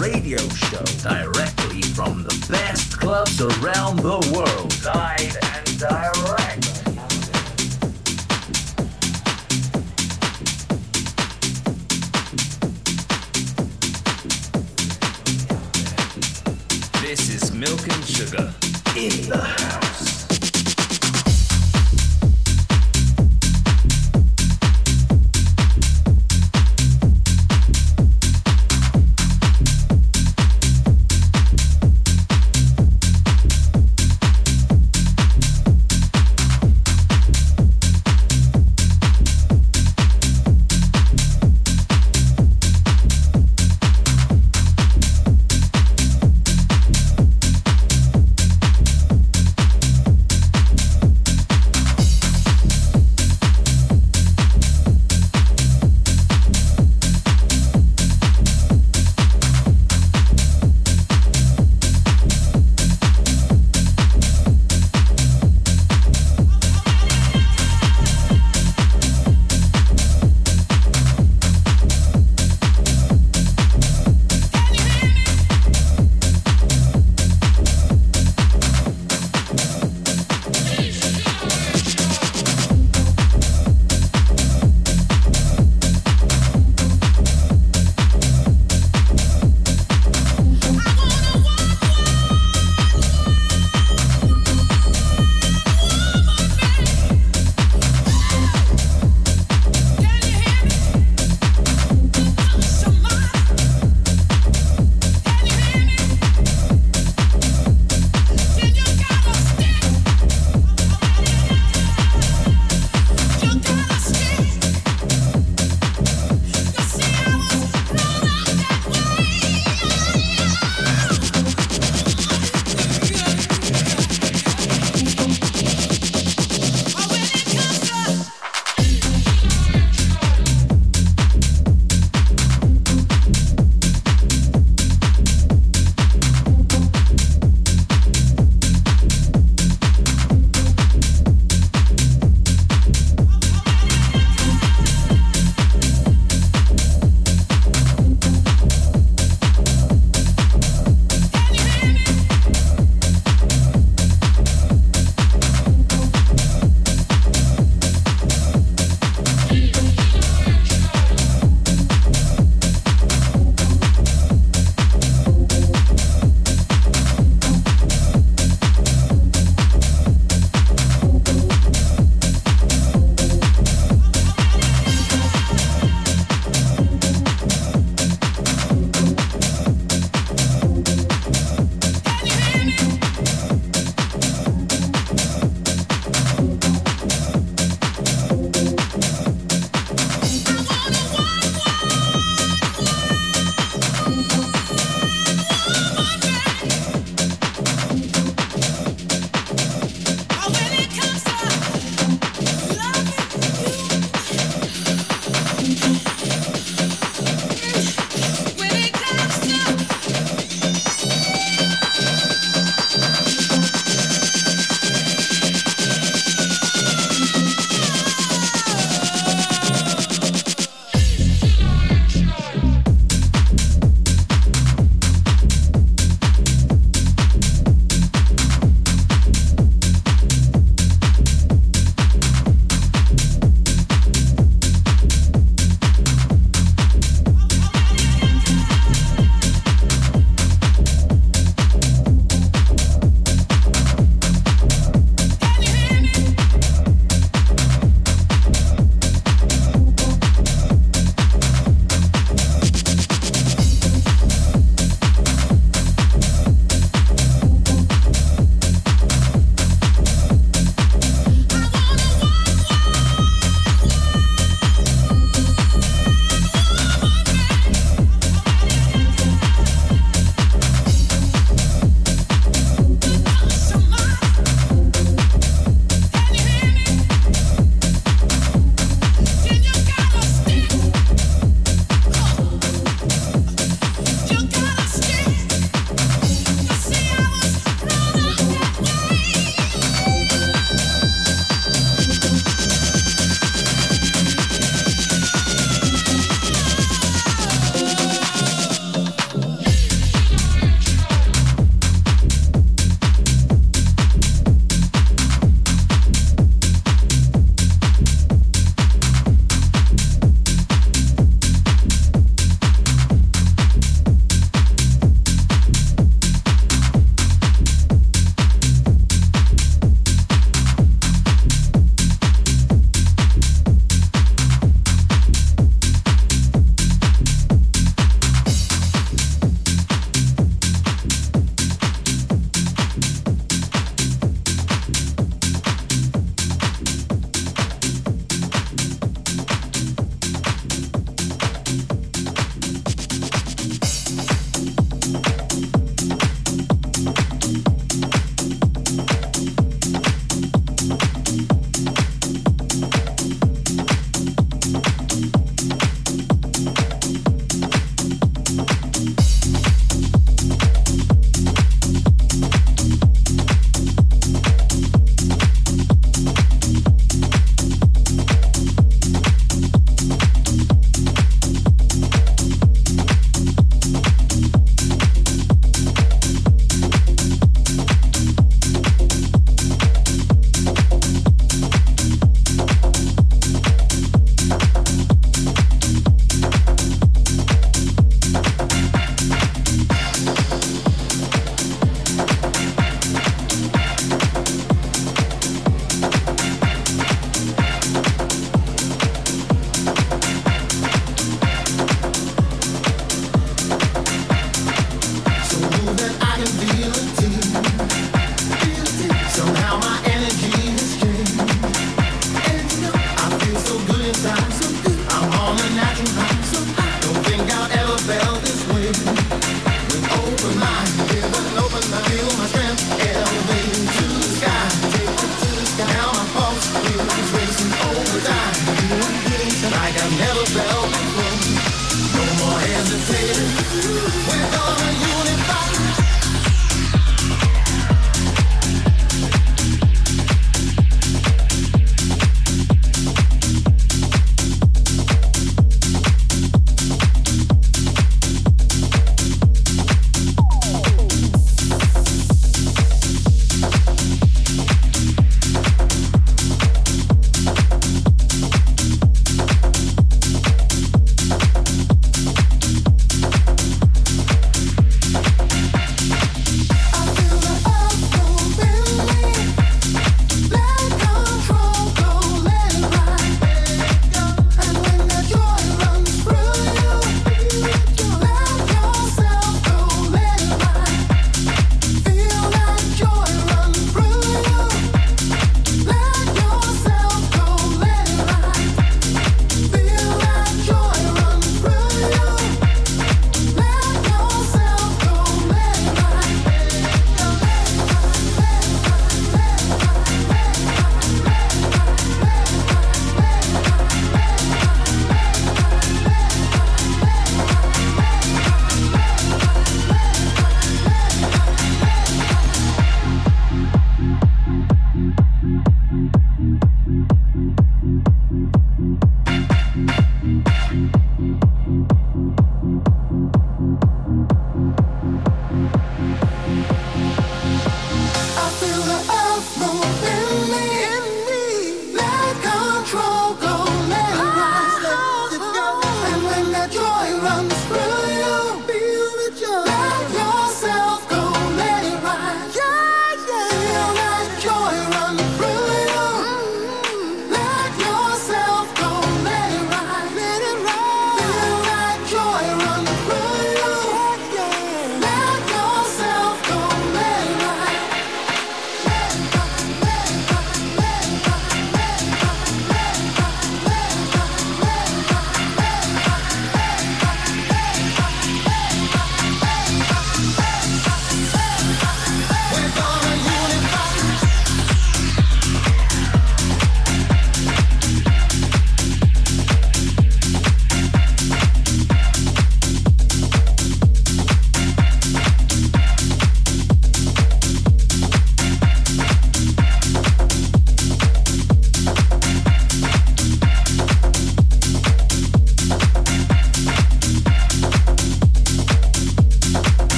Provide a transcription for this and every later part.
radio show directly from the best clubs around the world. Live and direct. This is Milk and Sugar in the house.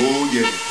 Oh yeah.